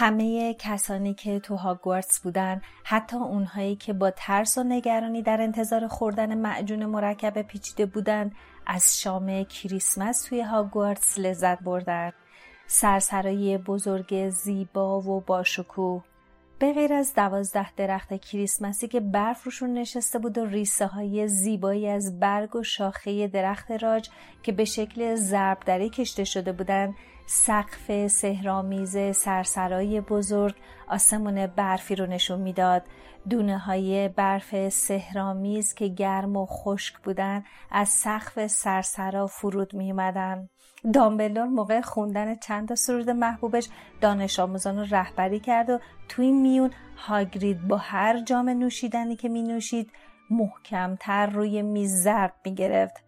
همه کسانی که تو هاگوارتس بودن حتی اونهایی که با ترس و نگرانی در انتظار خوردن معجون مرکب پیچیده بودن از شام کریسمس توی هاگوارتس لذت بردن. سرسرایی بزرگ زیبا و باشکوه. به غیر از دوازده درخت کریسمسی که برف روشون نشسته بود و ریسه های زیبایی از برگ و شاخه درخت راج که به شکل ضربدری کشته شده بودند سقف سهرامیز سرسرای بزرگ آسمون برفی رو نشون می‌داد دونه های برف سهرامیز که گرم و خشک بودن از سقف سرسرا فرود می اومدن. دامبلور موقع خوندن چند تا سرود محبوبش دانش آموزان رو رهبری کرد و توی میون هاگرید با هر جام نوشیدنی که می نوشید محکمتر روی میز ضرب می گرفت.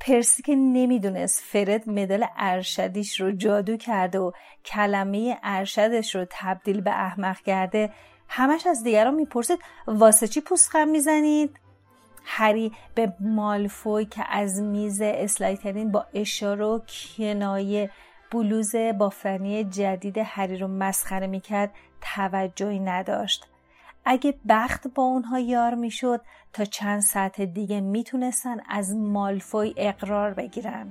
پرسی که نمی‌دونست فرد مدال ارشدیش رو جادو کرده و کلمه ارشدش رو تبدیل به احمق کرده همش از دیگران می‌پرسید واسه چی پوست خم می‌زنید؟ هری به مالفوی که از میز اسلایترین با اشاره و کنایه بلوز بافتنی جدید هری رو مسخره می‌کرد توجهی نداشت. اگه بخت با اونها یار می‌شد تا چند ساعت دیگه می‌تونستن از مالفوی اقرار بگیرن.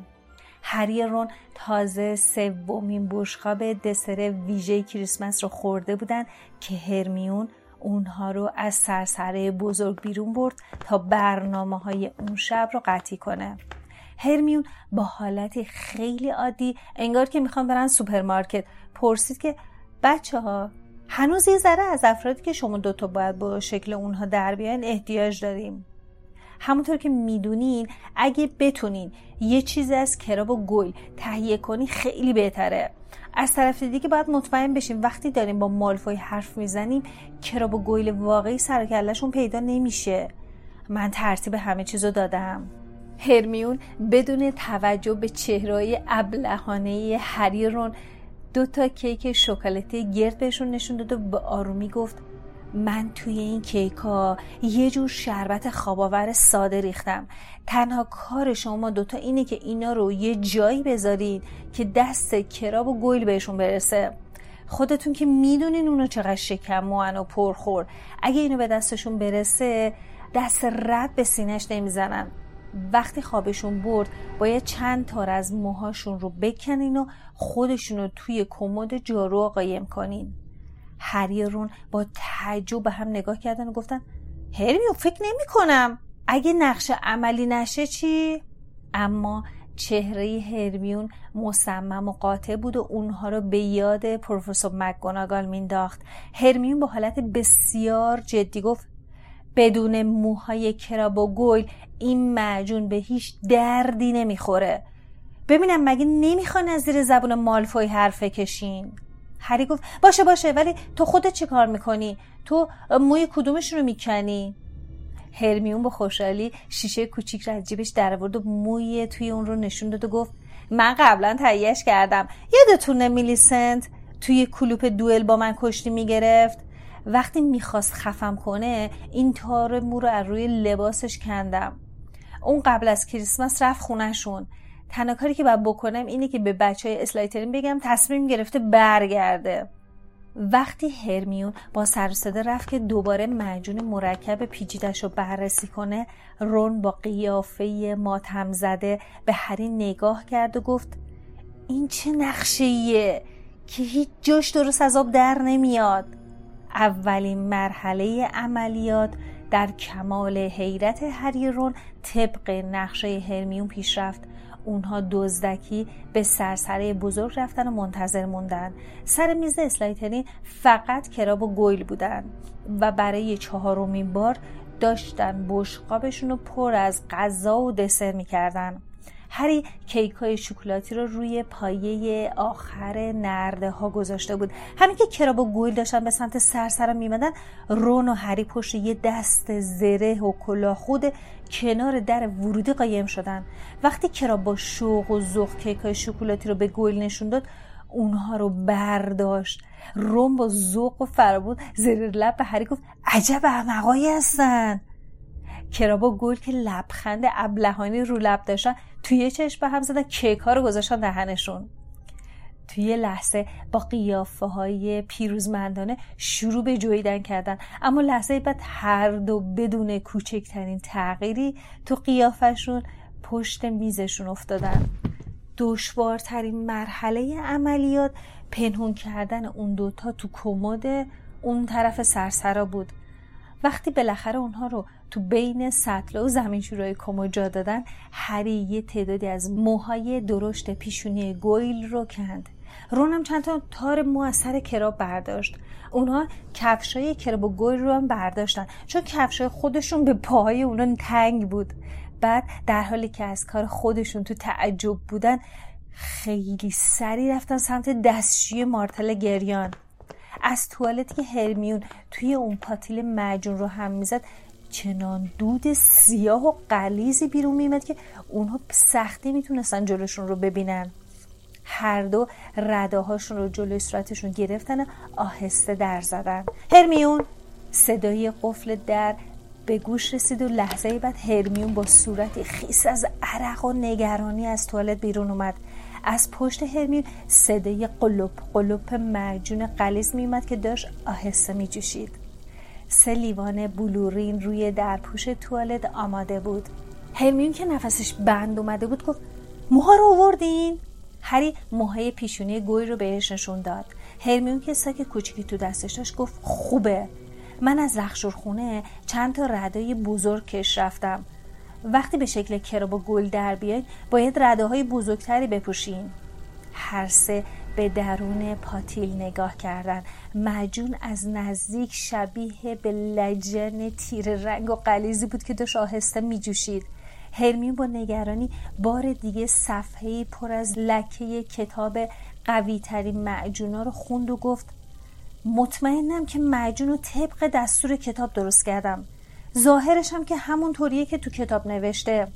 هری رون تازه سومین بشقاب دسر ویژه کریسمس رو خورده بودن که هرمیون اونها رو از سرسرای بزرگ بیرون برد تا برنامه های اون شب رو قطعی کنه. هرمیون با حالتی خیلی عادی انگار که می‌خوان برن سوپرمارکت. پرسید که بچه ها هنوز یه ذره از افرادی که شما دوتا باید با شکل اونها در بیاین احتیاج داریم. همونطور که می‌دونین اگه بتونین یه چیزی از کراب و گل تهیه کنی خیلی بهتره. از طرف دیگه باید مطمئن بشیم وقتی داریم با مالفوی حرف می‌زنیم کراب و گویل واقعی سر پیدا نمیشه. من ترتیب همه چیزو دادم. هرمیون بدون توجه به چهرهای ابلهانه هریرون دو تا کیک شکلاتی گرد بهشون نشون داد و به آرومی گفت من توی این کیک ها یه جور شربت خواباور ساده ریختم. تنها کار شما دوتا اینه که اینا رو یه جایی بذارین که دست کراب و گویل بهشون برسه. خودتون که می‌دونین اونو چقدر شکم و پرخور. اگه اینو به دستشون برسه دست رد به سینش نمی‌زنن. وقتی خوابشون برد باید چند تار از موهاشون رو بکنین و خودشون رو توی کمد جارو قایم کنین. هری رون با تعجب به هم نگاه کردن و گفتن هرمیون فکر نمی کنم. اگه نقش عملی نشه چی؟ اما چهره هرمیون مصمم و قاطع بود و اونها رو به یاد پروفسور مکگوناگال مینداخت هرمیون با حالت بسیار جدی گفت بدون موهای کراب و گویل این معجون به هیچ دردی نمی‌خوره. ببینم مگه نمی‌خوان از زیر زبون مالفوی حرفه کشین هری گفت باشه باشه ولی تو خودت چی کار می‌کنی؟ تو موی کدومش رو می‌کنی هرمیون با خوشحالی شیشه کوچیک رو از جیبش در و موی توی اون رو نشون داد و گفت من قبلا تهیهش کردم. یادتونه میلیسنت توی کلوپ دوئل با من کشتی می‌گرفت؟ وقتی می‌خواست خفم کنه این تار مو رو از روی لباسش کندم. اون قبل از کریسمس رفت خونهشون. تنها کاری که باید بکنم اینه که به بچه های اسلایترین بگم تصمیم گرفته برگرده. وقتی هرمیون با سرصده رفت که دوباره معجون مرکب پیچیدش رو بررسی کنه رون با قیافه ماتم زده به هری نگاه کرد و گفت این چه نقشه که هیچ جاش درست از آب در نمیاد؟ اولین مرحله عملیات در کمال حیرت هری رون طبق نقشه هرمیون پیش رفت اونها دزدکی به سرسره بزرگ رفتن و منتظر موندن. سر میز اسلایترین فقط کراب و گویل بودن و برای چهارمین بار داشتن بشقابشون رو پر از غذا و دسر می‌کردن. هری کیک های شکلاتی رو روی پایه آخر نرده ها گذاشته بود. همین که کراب و گویل داشتن به سمت سرسرم میمدن رون و هری پشت یه دست زره و کلاخود کنار در ورودی قایم شدن. وقتی کراب با شوق و ذوق کیک های شکلاتی رو به گویل نشون داد اونها رو برداشت. روم با ذوق و فرابود زیر لب به هری گفت عجب احمقایی هستن. کرابا گل که لبخند ابلهانی رو لب داشتن توی چشم به هم زدن کیک ها رو گذاشتن دهنشون. توی لحظه با قیافه های پیروزمندانه شروع به جویدن کردن. اما لحظه بعد هر دو بدون کوچکترین تغییری تو قیافشون پشت میزشون افتادن. دشوارترین مرحله عملیات پنهون کردن اون دوتا تو کمد اون طرف سرسرا بود. وقتی بالاخره اونها رو تو بین سطل و زمین شورای کمو جا دادن هری یه تعدادی از موهای درشت پیشونی گویل رو کند. رونم چند تا تار مو از سر کراب برداشت. اونها کفشای کراب و گویل رو هم برداشتن چون کفشای خودشون به پاهای اونا تنگ بود. بعد در حالی که از کار خودشون تو تعجب بودن خیلی سری رفتن سمت دستشوی مارتل گریان. از توالتی که هرمیون توی اون پاتیل معجون رو هم می‌زد. چنان دود سیاه و قلیزی بیرون میمد که اونها سختی می‌تونستن جلوشون رو ببینن. هر دو رده هاشون رو جلوی صورتشون گرفتن و آهسته در زدن. هرمیون صدای قفل در به گوش رسید و لحظه بعد هرمیون با صورتی خیس از عرق و نگرانی از توالت بیرون اومد. از پشت هرمیون صدای قلوب قلوب معجون قلیز میومد که داشت آهسته میجوشید. سه لیوان بلورین روی درپوش توالت آماده بود. هرمیون که نفسش بند اومده بود گفت موها رو آوردین؟ هری موهای پیشونی گوی رو بهش نشون داد. هرمیون که ساک کوچیکی تو دستش داشت گفت خوبه. من از خونه چند تا ردای بزرگ کش رفتم. وقتی به شکل کراب و گل در بیاید باید رده های بزرگتری بپوشین. هر سه به درون پاتیل نگاه کردن مجون از نزدیک شبیه به لجن تیر رنگ و قلیزی بود که داشت آهسته می جوشید هرمیون با نگرانی بار دیگه صفحه پر از لکه کتاب قوی ترین معجونا رو خوند و گفت مطمئنم که معجون رو طبق دستور کتاب درست کردم. ظاهرش هم که همون طوریه که تو کتاب نوشته.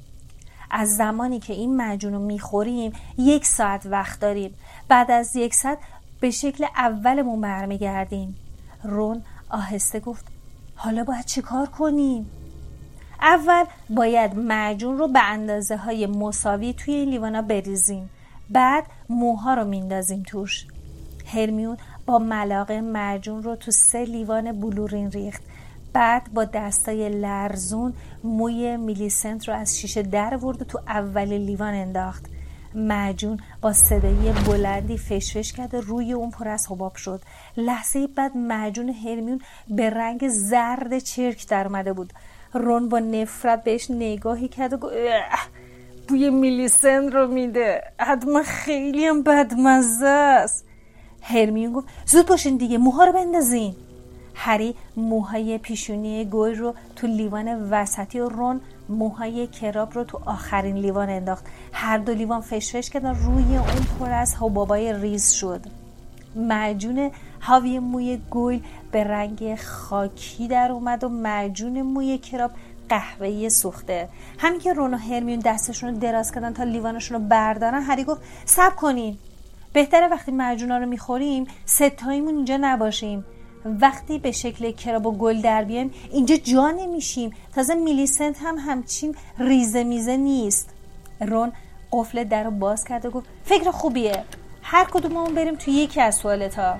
از زمانی که این معجون رو می‌خوریم یک ساعت وقت داریم. بعد از یک ساعت به شکل اولمون برمیگردیم. رون آهسته گفت حالا باید چیکار کنیم؟ اول باید معجون رو به اندازه های مساوی توی لیوانا بریزیم. بعد موها رو میندازیم توش. هرمیون با ملاقه معجون رو تو سه لیوان بلورین ریخت. بعد با دستای لرزون موی میلیسنت رو از شیشه در ورد و تو اول لیوان انداخت. معجون با صدای بلندی فشفش کرد و روی اون پر از حباب شد. لحظه بعد معجون هرمیون به رنگ زرد چرک در اومده بود. رون با نفرت بهش نگاهی کرد و گفت بوی میلیسن رو میده. حتما خیلی هم بدمزه است. هرمیون گفت زود باشین دیگه موها رو بندازین. هری موهای پیشونی گوی رو تو لیوان وسطی و رون موهای کراب رو تو آخرین لیوان انداخت. هر دو لیوان فشفش کردن روی اون پر از حبابای ریز شد. معجون حاوی موی گل به رنگ خاکی در اومد و معجون موی کراب قهوه‌ای سوخته. همین که رون و هرمیون دستشون رو دراز کردن تا لیوانشون رو بردارن هری گفت سب کنین. بهتره وقتی معجونا رو می‌خوریم ستاییمون اینجا نباشیم. وقتی به شکل کراب و گل در بیایم اینجا جا نمیشیم. تازه میلیسنت هم همچین ریزه میزه نیست. رون قفل در رو باز کرد و گفت فکر خوبیه. هر کدوممون بریم تو یکی از ها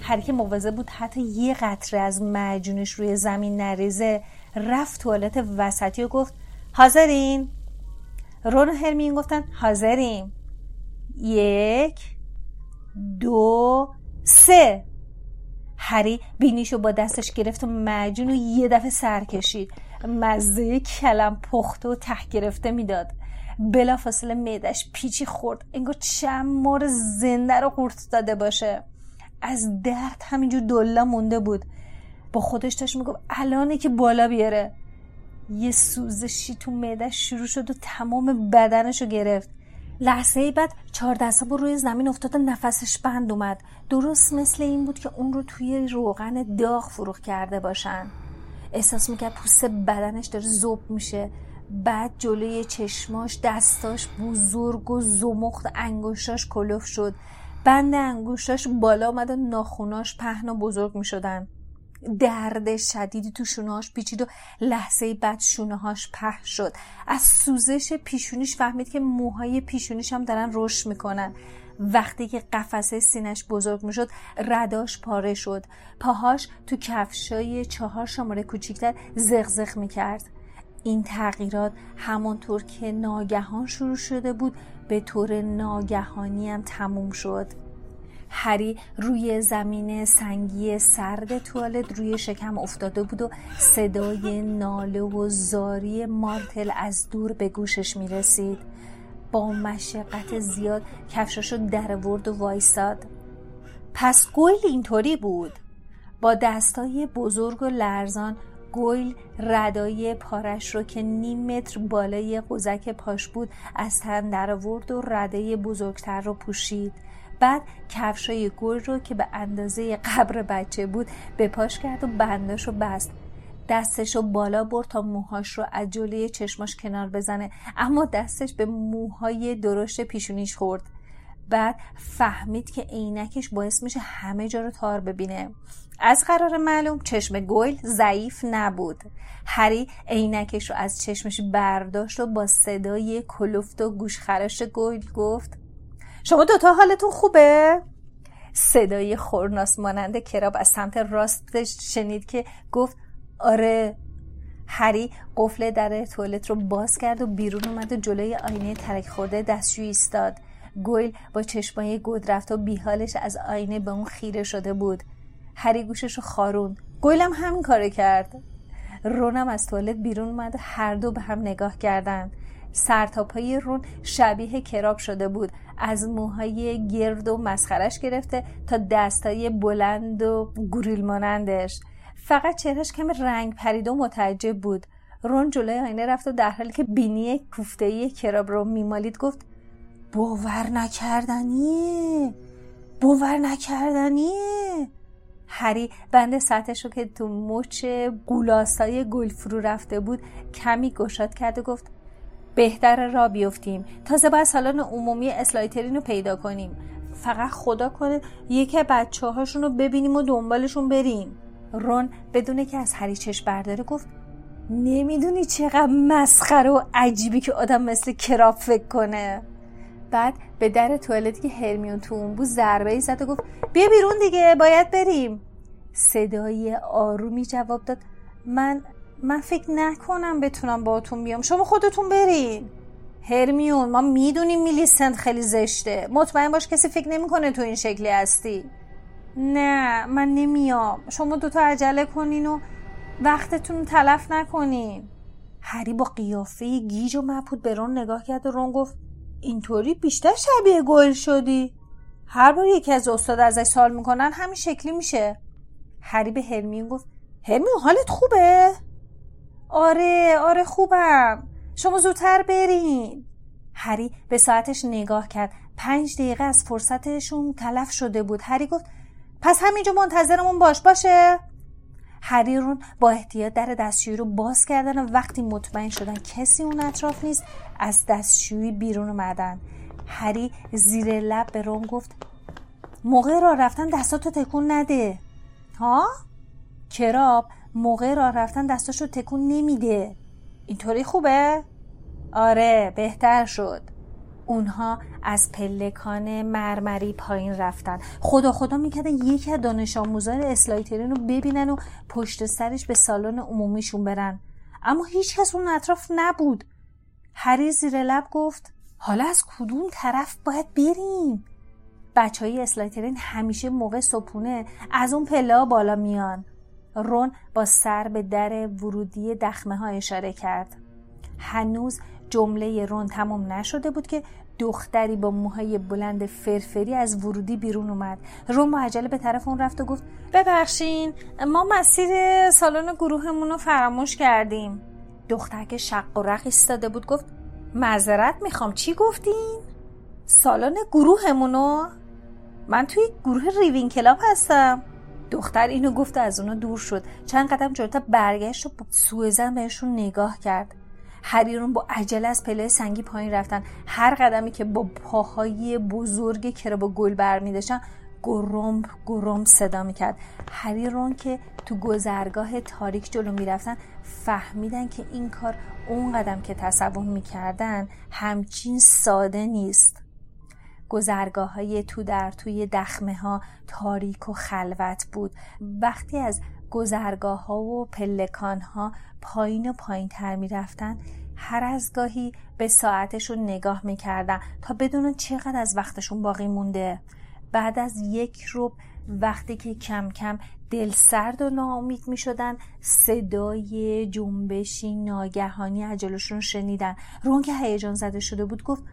هر که موازه بود حتی یه قطره از معجونش روی زمین نریزه رفت توالت وسطی و گفت حاضرین؟ رون و هرمین گفتن حاضریم. یک دو سه. هری بینیشو با دستش گرفت و معجون و یه دفعه سر کشید. مزه کلم پخته و ته گرفته می‌داد. بلا فاصله میدش پیچی خورد. انگار چند مار زنده رو قورت داده باشه. از درد همینجور دلا مونده بود. با خودش داشت می‌گفت الانه که بالا بیاره. یه سوزشی تو معدش شروع شد و تمام بدنشو گرفت. لحظه بعد چهار دسته روی زمین افتاد و نفسش بند اومد. درست مثل این بود که اون رو توی روغن داغ فروخ کرده باشن. احساس می‌کرد پوست بدنش داره زوب میشه. بعد جلوی چشماش دستاش بزرگ و زمخت انگشتاش کلوف شد. بند انگشتاش بالا اومد و ناخوناش پهن و بزرگ می‌شدن. درد شدیدی تو شونهاش پیچید و لحظه بعد شونه هاش په شد. از سوزش پیشونیش فهمید که موهای پیشونیش هم دارن رشد می‌کنن. وقتی که قفسه سینش بزرگ می‌شد رداش پاره شد. پاهاش تو کفشای چهار شماره کوچیکتر زغزغ می‌کرد. این تغییرات همانطور که ناگهان شروع شده بود به طور ناگهانی هم تموم شد. هری روی زمین سنگی سرد توالت روی شکم افتاده بود و صدای ناله و زاری مارتل از دور به گوشش می رسید. با مشقت زیاد کفشاشو در ورد و وایساد پس گویل اینطوری بود. با دستای بزرگ و لرزان گویل ردای پارش رو که نیم متر بالای قوزک پاش بود از تن در ورد و رده بزرگتر رو پوشید. بعد کفشای گل رو که به اندازه قبر بچه بود به پاش کرد و بنداش رو بست. دستش رو بالا برد تا موهاش رو از جلوی چشماش کنار بزنه. اما دستش به موهای درشت پیشونیش خورد. بعد فهمید که عینکش باعث میشه همه جا رو تار ببینه. از قرار معلوم چشم گویل ضعیف نبود. هری عینکش رو از چشمش برداشت و با صدای کلفت و گوشخراش گویل گفت شما دوتا حالتون خوبه؟ صدای خورناس مانند کراب از سمت راستش شنید که گفت آره. هری قفل در توالت رو باز کرد و بیرون اومد و جلوی آینه ترک خورده دستشویی ایستاد. گویل با چشمای گود رفت و بیحالش از آینه به اون خیره شده بود. هری گوشش رو خارون گویلم همین کار کرد. رونم از توالت بیرون اومد و هر دو به هم نگاه کردند. سرتاپای رون شبیه کراب شده بود. از موهای گرد و مسخرش گرفته تا دستای بلند و گوریل مانندش. فقط چهرش کمی رنگ پرید و متعجب بود. رون جلوی آینه رفت و در حالی که بینی کوفته کراب رو میمالید گفت باور نکردنیه باور نکردنیه هری بند سطحش رو که تو مچ گولاسای گل فرو رفته بود کمی گشاد کرد و گفت بهتر را بیفتیم. تازه باید سالن عمومی اسلایترین رو پیدا کنیم. فقط خدا کنه یکی بچه هاشون رو ببینیم و دنبالشون بریم. رون بدونه که از هری چش برداره گفت نمی‌دونی چقدر مسخره و عجیبی که آدم مثل کراب فکر کنه. بعد به در توالتی که هرمیون تو اون بود ضربه ای زد و گفت بیا بیرون دیگه باید بریم. صدای آرومی جواب داد من من فکر نکنم بتونم باهاتون بیام. شما خودتون برین. هرمیون ما می‌دونیم میلیسنت خیلی زشته. مطمئن باش کسی فکر نمی‌کنه تو این شکلی هستی. نه من نمیام. شما دوتا عجله کنین و وقتتون تلف نکنین. هری با قیافه گیج و مبهوت به رون نگاه کرد و رون گفت اینطوری بیشتر شبیه گل شدی. هر بار یکی از استاد ازش سوال می‌کنن همین شکلی میشه. هری به هرمیون گفت هرمیون حالت خوبه؟ آره آره خوبم. شما زودتر برین. هری به ساعتش نگاه کرد. پنج دقیقه از فرصتشون تلف شده بود. هری گفت پس همینجا منتظرمون باش باشه؟ هری رون با احتیاط در دستشویی رو باز کردن و وقتی مطمئن شدن کسی اون اطراف نیست از دستشویی بیرون اومدن. هری زیر لب به رون گفت موقع راه رفتن دستاتو تکون نده. ها؟ کراب موقع راه رفتن دستاشو تکون نمیده. اینطوری خوبه؟ آره بهتر شد. اونها از پلکان مرمری پایین رفتن. خدا خدا می‌کردن یکی از دانش آموزان اسلایترین رو ببینن و پشت سرش به سالن عمومیشون برن. اما هیچ کس اون اطراف نبود. هری زیر لب گفت حالا از کدوم طرف باید بریم؟ بچه های اسلایترین همیشه موقع صبحونه از اون پله بالا میان. رون با سر به در ورودی دخمه ها اشاره کرد هنوز جمله رون تمام نشده بود که دختری با موهای بلند فرفری از ورودی بیرون اومد رون با عجله به طرف اون رفت و گفت ببخشین ما مسیر سالن گروهمون رو فراموش کردیم دختر که شق و رق ایستاده بود گفت معذرت می‌خوام چی گفتین؟ سالن گروهمونو؟ من توی گروه ریوین کلاب هستم دختر اینو گفت و از اونا دور شد. چند قدم جلوتر برگشت و با سوء بهشون نگاه کرد. هریرون با عجله از پله سنگی پایین رفتن. هر قدمی که با پاهای بزرگ که با گل برمیداشتن گرم گرم صدا می‌کرد. هریرون که تو گذرگاه تاریک جلو می‌رفتن فهمیدن که این کار اون قدم که تصور می‌کردن همچین ساده نیست. گذرگاه های تو در توی دخمه ها تاریک و خلوت بود. وقتی از گذرگاه ها و پلکان ها پایین و پایین تر می رفتن هر از گاهی به ساعتشون نگاه می‌کردن تا بدونن چقدر از وقتشون باقی مونده. بعد از یک روب وقتی که کم کم دل سرد و ناامید می شدن صدای جنبشی ناگهانی عجلشون شنیدن. رون که هیجان زده شده بود. گفت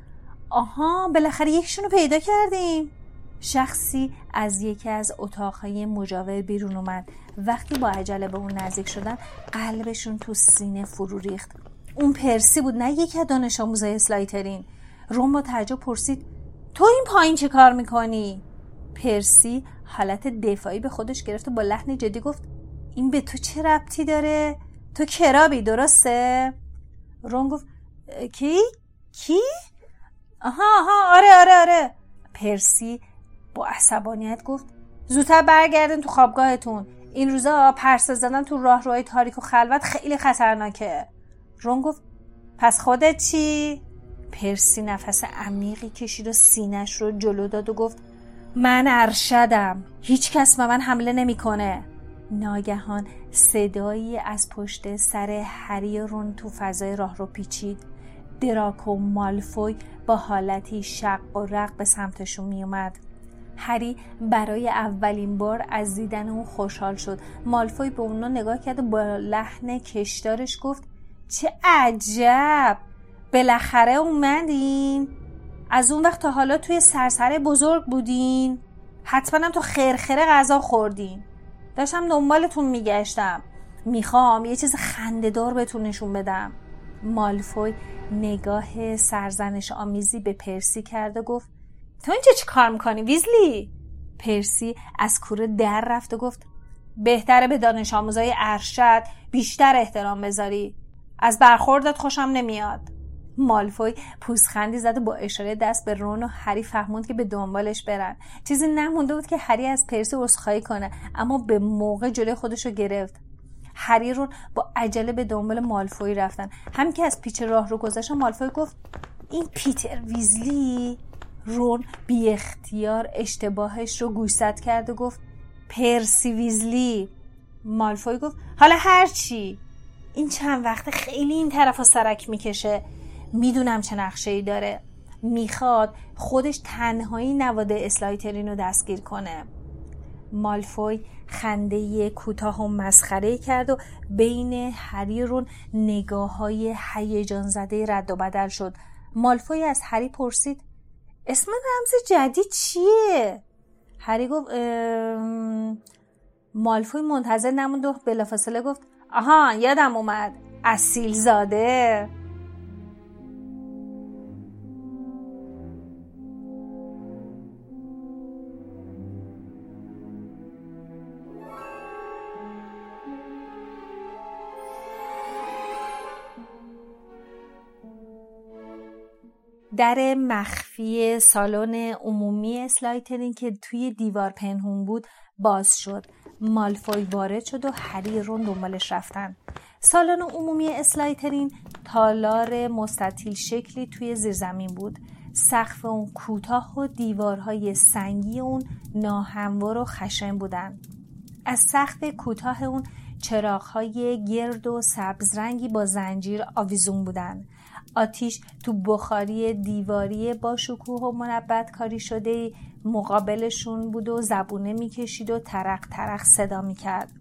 آها بالاخره یکشون رو پیدا کردیم شخصی از یکی از اتاقهای مجاور بیرون اومد وقتی با عجله به اون نزدیک شدن قلبشون تو سینه فرو ریخت اون پرسی بود نه یکی از دانش آموزای اسلایترین روم با تعجب پرسید تو این پایین چه کار می‌کنی؟ پرسی حالت دفاعی به خودش گرفت و با لحن جدی گفت این به تو چه ربطی داره؟ تو کرابی درسته؟ روم گفت کی؟ کی؟ آها آها آره آره آره. پرسی با عصبانیت گفت زودتر برگردین تو خوابگاهتون. این روزا پرسه زدن تو راهروهای تاریک و خلوت خیلی خطرناکه. رون گفت پس خودت چی؟ پرسی نفس عمیقی کشید و سینش رو جلو داد و گفت من ارشدم. هیچ کس به من حمله نمی‌کنه. ناگهان صدایی از پشت سر هری رون تو فضای راه رو پیچید. دراکو مالفوی با حالتی شق و رق به سمتشون میومد هری برای اولین بار از دیدن اون خوشحال شد. مالفوی به اونا نگاه کرد و با لحن کشدارش گفت چه عجب! بالاخره اومدین؟ از اون وقت تا حالا توی سرسره بزرگ بودین؟ حتما هم تو خرخره غذا خوردین. داشتم دنبالتون میگشتم. می‌خوام یه چیز خندهدار بهتون نشون بدم. مالفوی نگاه سرزنش آمیزی به پرسی کرد و گفت تو اینجا چی کار می‌کنی ویزلی؟ پرسی از کوره در رفت و گفت بهتره به دانش آموزای ارشد بیشتر احترام بذاری. از برخوردت خوشم نمیاد. مالفوی پوزخندی زد و با اشاره دست به رون و هری فهموند که به دنبالش برن. چیزی نمونده بود که هری از پرسی عذرخواهی کنه اما به موقع جلوی خودش رو گرفت. هری رون با عجله به دنبال مالفوی رفتن. هم که از پیچ راه رو گذشت مالفوی گفت این پیتر ویزلی رون بی اختیار اشتباهش رو گوشزد کرد و گفت پرسی ویزلی. مالفوی گفت حالا هرچی این چند وقت خیلی این طرف سرک می‌کشه. می‌دونم چه نقشه ای داره. می‌خواد خودش تنهایی نواده اسلایترین رو دستگیر کنه. مالفوی خنده کوتاه و مسخره کرد و بین هری رون نگاه های هیجان زده رد و بدل شد. مالفوی از هری پرسید اسم رمز جدید چیه؟ هری گفت مالفوی منتظر نموند و بلافاصله گفت آها یادم اومد. اصیل زاده در مخفی سالن عمومی اسلایترین که توی دیوار پنهون بود باز شد. مالفوی وارد شد و هری رون دنبالش رفتن. سالن عمومی اسلایترین تالار مستطیل شکلی توی زیرزمین بود. سقف اون کوتاه و دیوارهای سنگی اون ناهموار و خشن بودن. از سقف کوتاه اون چراغهای گرد و سبزرنگی با زنجیر آویزون بودن. آتیش تو بخاری دیواری با شکوه و منبت کاری شده مقابلشون بود و زبونه می‌کشید و ترق ترق صدا می‌کرد.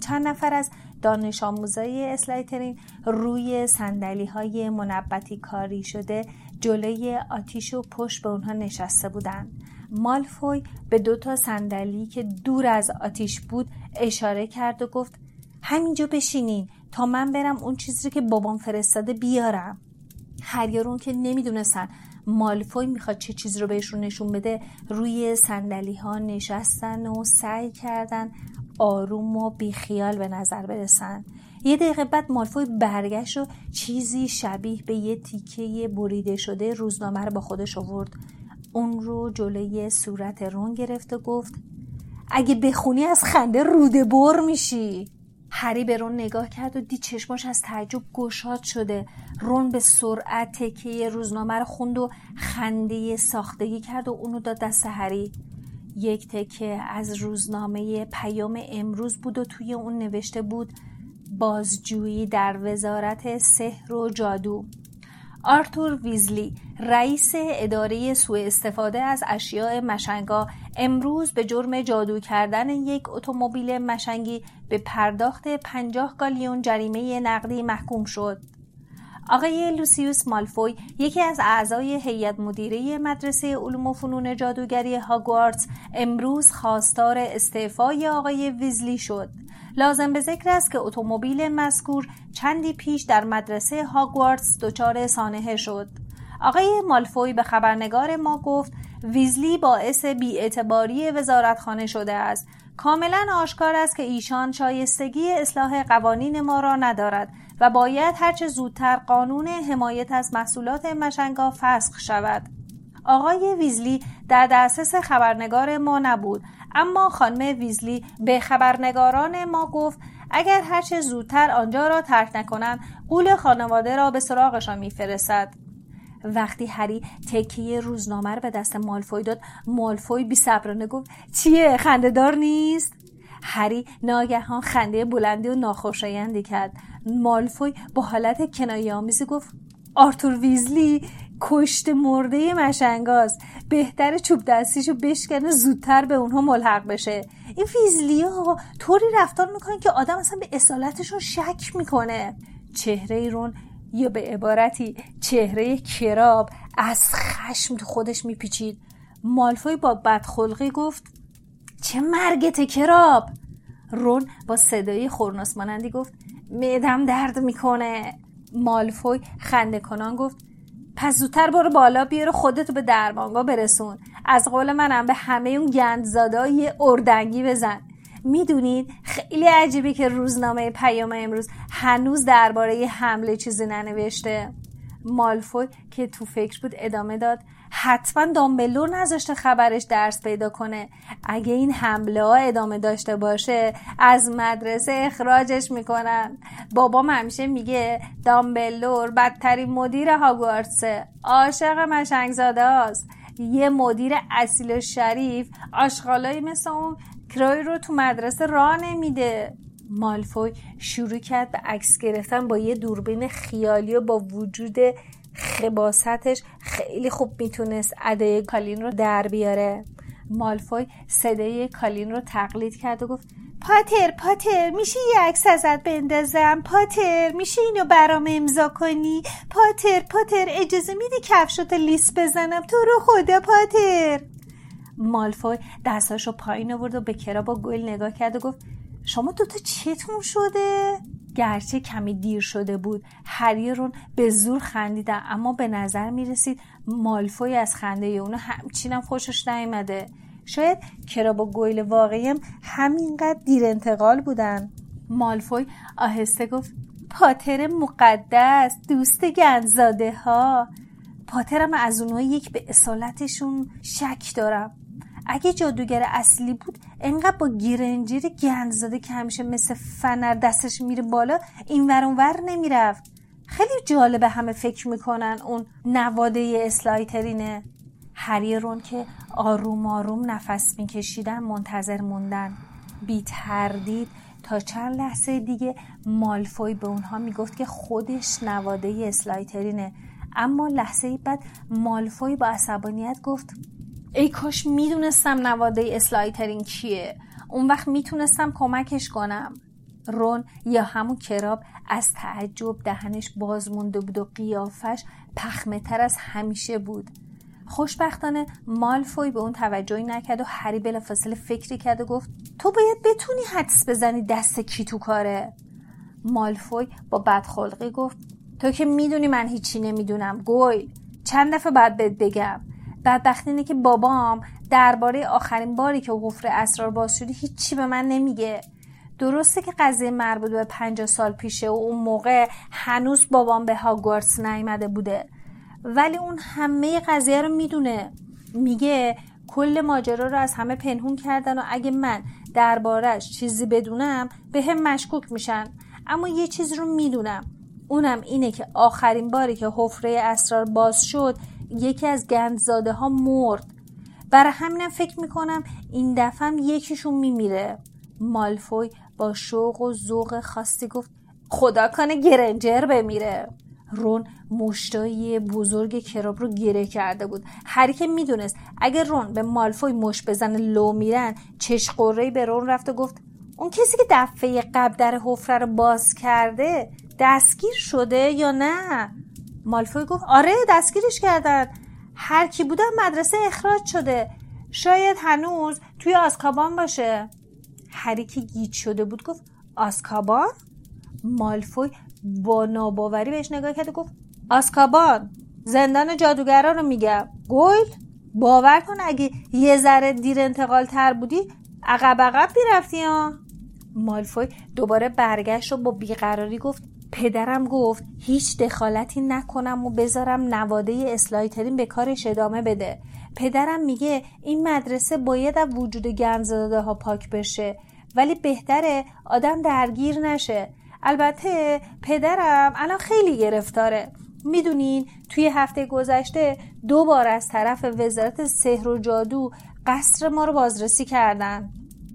چند نفر از دانش آموزای اسلایترین روی سندلی های منبتی کاری شده جلوی آتیش و پشت به اونها نشسته بودند. مالفوی به دو تا صندلی که دور از آتیش بود اشاره کرد و گفت همینجا بشینین تا من برم اون چیزی که بابام فرستاده بیارم. هر یارون که نمی‌دونستن مالفوی می‌خواد چه چیز رو بهشون نشون بده روی سندلی ها نشستن و سعی کردن آروم و بیخیال به نظر برسن. یه دقیقه بعد مالفوی برگشت و چیزی شبیه به یه تیکه بریده شده روزنامه رو با خودش آورد. اون رو جلوی صورت رون گرفت و گفت اگه بخونی از خنده روده بر میشی. هری به رون نگاه کرد و دید چشماش از تعجب گشاد شده. رون به سرعت تکیه روزنامه رو خوند و خنده ساختگی کرد و اونو داد دست هری. یک تکه از روزنامه پیام امروز بود و توی اون نوشته بود بازجویی در وزارت سحر و جادو. آرتور ویزلی رئیس اداره سوء استفاده از اشیاء مشنگا امروز به جرم جادو کردن یک اتومبیل مشنگی به پرداخت 50 گالیون جریمه نقدی محکوم شد. آقای لوسیوس مالفوی یکی از اعضای هیئت مدیره مدرسه علوم و فنون جادوگری هاگوارتس امروز خواستار استعفای آقای ویزلی شد. لازم به ذکر است که اتومبیل مذکور چندی پیش در مدرسه هاگوارتس دچار سانحه شد. آقای مالفوی به خبرنگار ما گفت ویزلی باعث بیاعتباری وزارتخانه شده است کاملا آشکار است که ایشان شایستگی اصلاح قوانین ما را ندارد و باید هرچه زودتر قانون حمایت از محصولات مشنگا فسخ شود آقای ویزلی در دسترس خبرنگار ما نبود. اما خانم ویزلی به خبرنگاران ما گفت اگر هرچه زودتر آنجا را ترک نکنند قول خانواده را به سراغشان میفرستد. وقتی هری تکیه روزنامه رو به دست مالفوی داد مالفوی بی صبرانه گفت چیه؟ خندهدار نیست؟ هری ناگهان خنده بلندی و ناخوشایندی کرد. مالفوی با حالت کنایه آمیزی گفت آرتور ویزلی کشت مرده مشنگاست بهتر چوب دستیشو بشکنه زودتر به اونها ملحق بشه. این ویزلی ها طوری رفتار می‌کنه که آدم اصلا به اصالتشون شک می‌کنه. چهره رون یا به عبارتی چهره کراب از خشم تو خودش میپیچید. مالفوی با بدخلقی گفت چه مرگت کراب! رون با صدای خورناس مانندی گفت میدم درد می‌کنه. مالفوی خنده کنان گفت پس زودتر برو بالا بیار خودتو به درمانگاه برسون. از قول منم به همه اون گندزاده یه اردنگی بزن. می‌دونید خیلی عجیبه که روزنامه پیام امروز هنوز درباره حمله چیزی ننوشته. مالفوی که تو فکر بود ادامه داد. حتما دامبلور نذاشته خبرش درس پیدا کنه. اگه این حمله ها ادامه داشته باشه از مدرسه اخراجش می‌کنن. بابام همیشه میگه دامبلور بدترین مدیر هاگوارتسه. عاشق مشنگزاده است یه مدیر اصیل و شریف آشغالایی مثل اون کرای رو تو مدرسه راه نمیده. مالفوی شروع کرد به عکس گرفتن با یه دوربین خیالی و با وجود خباستش خیلی خوب می‌تونست ادای کالین رو در بیاره. مالفوی صدای کالین رو تقلید کرد و گفت پاتر پاتر میشه یه عکس ازت بندازم؟ پاتر میشه اینو برام امضا کنی؟ پاتر پاتر اجازه میدی کفشات لیست بزنم؟ تو رو خدا پاتر. مالفوی دستاشو پایین آورد و به کرا با گل نگاه کرد و گفت شما دوتا چتون شده؟ گرچه کمی دیر شده بود. هری رون به زور خندیدن اما به نظر می رسید مالفوی از خنده اونو همچینم خوشش نیامده. شاید کرا با گویل واقعیم همینقدر دیر انتقال بودن. مالفوی آهسته گفت پاتر مقدس دوست گنزاده ها پاترم از اونها یک به اصالتشون شک دارم. اگه جادوگر اصلی بود انقدر با گیرنجیر گند زده که همیشه مثل فنر دستش میره بالا این ور نمی‌رفت. خیلی جالبه همه فکر می‌کنن اون نواده اسلایترینه. هری رون که آروم آروم نفس میکشیدن منتظر موندن. بی تردید تا چند لحظه دیگه مالفوی به اونها می‌گفت که خودش نواده اسلایترینه. اما لحظه بعد مالفوی با عصبانیت گفت ای کاش می‌دونستم نواده اسلایترین کیه. اون وقت می‌تونستم کمکش کنم. رون یا همون کراب از تعجب دهنش باز مونده بود و قیافش پخمه تر از همیشه بود. خوشبختانه مالفوی به اون توجهی نکرد و هری بلافاصله فکری کرد و گفت تو باید بتونی حدس بزنی دست کی تو کاره. مالفوی با بدخلقی گفت تو که می‌دونی من هیچی نمی‌دونم گویل. چند دفعه باید بهت بگم. بدبختی اینه که بابام درباره آخرین باری که حفره اسرار باز شده هیچی به من نمیگه. درسته که قضیه مربوط به پنجاه سال پیشه و اون موقع هنوز بابام به هاگوارتس نیامده بوده. ولی اون همه قضیه رو می‌دونه. میگه کل ماجرا رو از همه پنهون کردن و اگه من دربارش چیزی بدونم به هم مشکوک میشن. اما یه چیز رو می‌دونم. اونم اینه که آخرین باری که حفره اسرار باز شد یکی از گندزاده ها مرد. برای همینم فکر می‌کنم این دفعه هم یکیشون میمیره. مالفوی با شوق و ذوق خاصی گفت خدا کنه گرنجر بمیره. رون مشتایی بزرگ کراب رو گره کرده بود. هری که می‌دونست اگر رون به مالفوی مش بزنه لو میرن چش به رون رفت و گفت اون کسی که دفعه قبل در حفره رو باز کرده دستگیر شده یا نه؟ مالفوی گفت آره دستگیرش کردن. هر کی بودن مدرسه اخراج شده. شاید هنوز توی آسکابان باشه. هری که گیت شده بود گفت آسکابان مالفوی با ناباوری بهش نگاه کرد و گفت آسکابان زندان جادوگرا رو میگم. گویل باور کن اگه یه ذره دیر انتقال تر بودی عقب عقب می‌رفتی ها مالفوی دوباره برگشت و با بیقراری گفت پدرم گفت هیچ دخالتی نکنم و بذارم نواده اسلایترین به کارش ادامه بده. پدرم میگه این مدرسه باید از وجود گنزداده ها پاک بشه ولی بهتره آدم درگیر نشه. البته پدرم الان خیلی گرفتاره. می‌دونین توی هفته گذشته دو بار از طرف وزارت سحر و جادو قصر ما رو بازرسی کردن.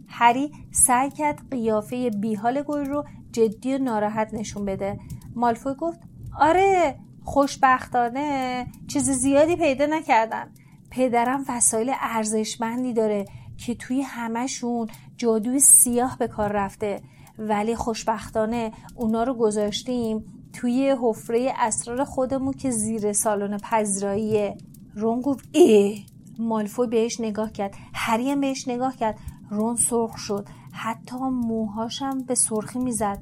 هری سعی کرد قیافه بیحال گل رو جدی و ناراحت نشون بده. مالفوی گفت آره خوشبختانه. چیز زیادی پیدا نکردن پدرم وسایل ارزشمندی داره که توی همهشون جادوی سیاه به کار رفته. ولی خوشبختانه اونا رو گذاشتیم توی حفره اسرار خودمون که زیر سالن پذیراییه. رون گفت ای مالفوی بهش نگاه کرد. هریم بهش نگاه کرد. رون سرخ شد. حتی موهاشم به سرخی می‌زد.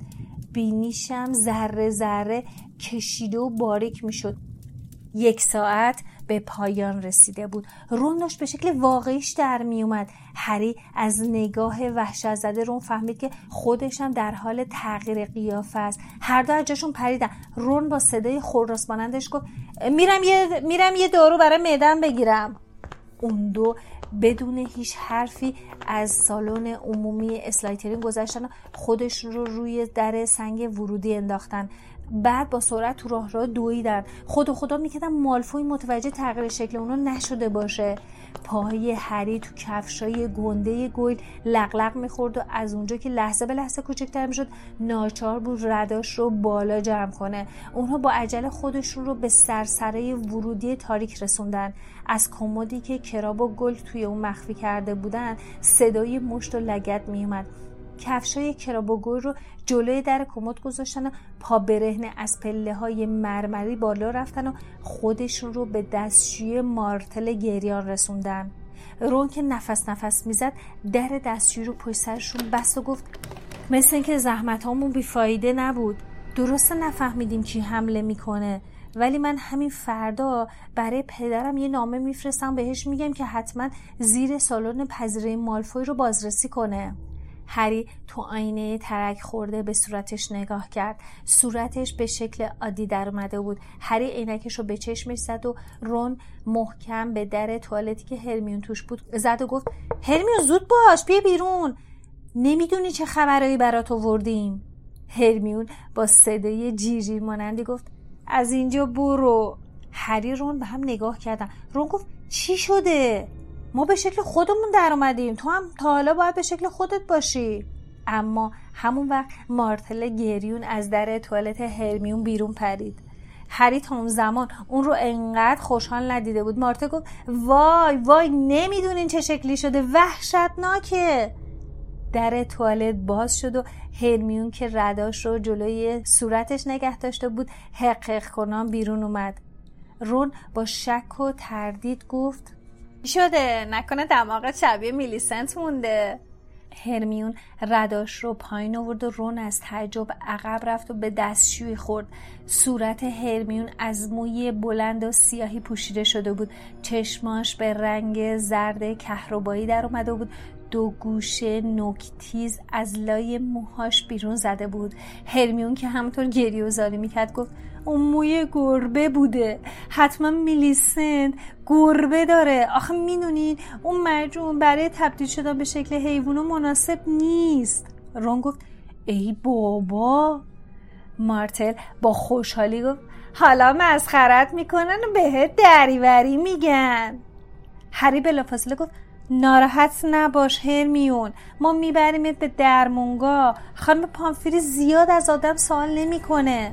بینیشم ذره ذره کشیده و باریک می‌شد. یک ساعت به پایان رسیده بود. رون داشت به شکل واقعیش در می اومد هری از نگاه وحشت زده رون فهمید که خودشم در حال تغییر قیافه است. هر دو جاشون پریدن. رون با صدای خورراس مانندش گفت میرم یه میرم یه دارو برای معدم بگیرم. اون دو بدون هیچ حرفی از سالن عمومی اسلایترین گذشتن و خودشون رو روی در سنگ ورودی انداختن. بعد با سرعت تو راه را دویدن. خود و خدا می‌کردن مالفوی متوجه تغییر شکل اونو نشده باشه. پای هری تو کفشای گنده گل لغلق می‌خورد و از اونجا که لحظه به لحظه کوچکتر می‌شد ناچار بود رداش رو بالا جمع کنه. اونها با عجله خودشون رو به سرسره ورودی تاریک رسوندن. از کمدی که کراب و گل توی اون مخفی کرده بودن صدای مشت و لگت میومد کفشای کرابوگور رو جلوی در کمد گذاشتن و پا برهنه از پله های مرمری بالا رفتن و خودشون رو به دستشوی مارتل گریان رسوندن. رون که نفس نفس می‌زد در دستشوی رو پشت سرشون بست و گفت مثل اینکه زحمت هامون بیفایده نبود. درسته نفهمیدیم کی حمله می‌کنه ولی من همین فردا برای پدرم یه نامه میفرستم بهش میگم که حتما زیر سالن پذیره مالفوی رو بازرسی کنه. هری تو آینه ترک خورده به صورتش نگاه کرد. صورتش به شکل عادی در اومده بود. هری عینکش رو به چشمش زد و رون محکم به در توالتی که هرمیون توش بود زد و گفت هرمیون زود باش بیا بیرون. نمی‌دونی چه خبرایی برات آوردیم هرمیون با صدای جیری مانندی گفت از اینجا برو. هری رون به هم نگاه کردن. رون گفت چی شده؟ ما به شکل خودمون در اومدیم. تو هم تا حالا باید به شکل خودت باشی. اما همون وقت مارتل گریون از در توالت هرمیون بیرون پرید. هری تا اون زمان اون رو انقدر خوشحال ندیده بود. مارتل گفت وای وای نمی‌دونین چه شکلی شده. وحشتناکه. در توالت باز شد و هرمیون که رداش رو جلوی صورتش نگه داشته بود حقق کنان بیرون اومد. رون با شک و تردید گفت شده. نکنه دماغت شبیه میلیسنت مونده. هرمیون رداش رو پایین آورد و رون از تعجب عقب رفت و به دستشویی خورد. صورت هرمیون از موی بلند و سیاهی پوشیده شده بود. چشماش به رنگ زرد کهربایی در اومده بود. دو گوشه نکتیز از لای موهاش بیرون زده بود. هرمیون که همونطور گریه و زاری می‌کرد گفت اون موی گربه بوده. حتما میلیسند گربه داره. آخه می‌دونین اون مرجون برای تبدیل شدن به شکل حیوانو مناسب نیست. رون گفت ای بابا. مارتل با خوشحالی گفت حالا مسخرت می‌کنن و بهت دریوری میگن. هری بلافاصله گفت ناراحت نباش هرمیون. ما میبریمت به درمونگا. خانم پامفیری زیاد از آدم سوال نمی‌کنه.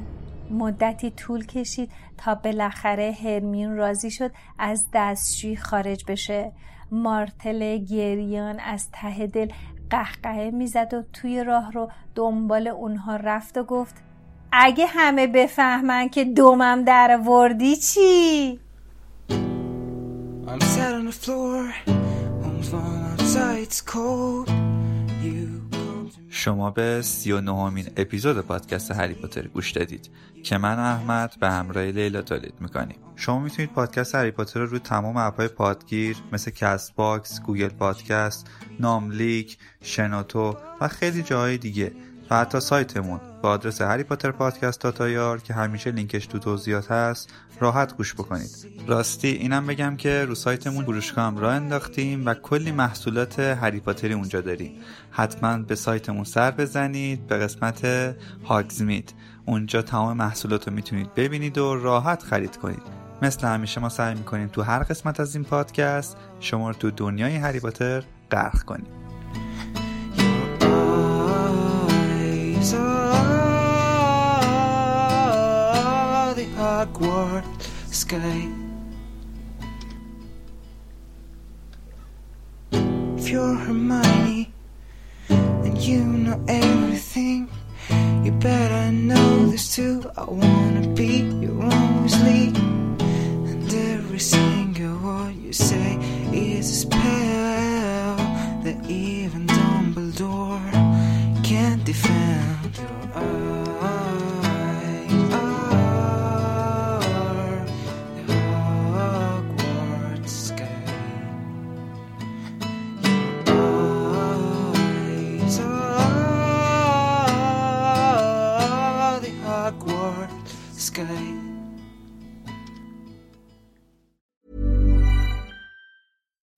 مدتی طول کشید تا بالاخره هرمیون راضی شد از دستشویی خارج بشه. مارتل گریان از ته دل قهقهه می‌زد و توی راه رو دنبال اونها رفت و گفت اگه همه بفهمن که دومم در وردی چی؟ شما به سی و اپیزود پادکست هری پاتر گوش دادید که من احمد به همراه لیلا تولید می‌کنیم. شما می‌تونید پادکست هری پاتر رو روی تمام اپهای پادگیر مثل کست باکس، گوگل پادکست، ناملیک، شنوتو و خیلی جاهای دیگه و حتی سایتمون با آدرس هری پاتر پادکست dot ir که همیشه لینکش تو توضیحات هست راحت گوش بکنید. راستی اینم بگم که رو سایتمون فروشگاه هم راه انداختیم و کلی محصولات هری پاتری اونجا داریم. حتما به سایتمون سر بزنید به قسمت هاگزمیت اونجا تمام محصولات رو می‌تونید ببینید و راحت خرید کنید. مثل همیشه ما سعی می‌کنیم تو هر قسمت از این پادکست شما رو تو دنیای هری پاتر غرق کنیم. Hogwarts sky. If you're Hermione and you know everything, you better know this too. I wanna be your Weasley, and every single word you say is a spell that even Dumbledore can't defend.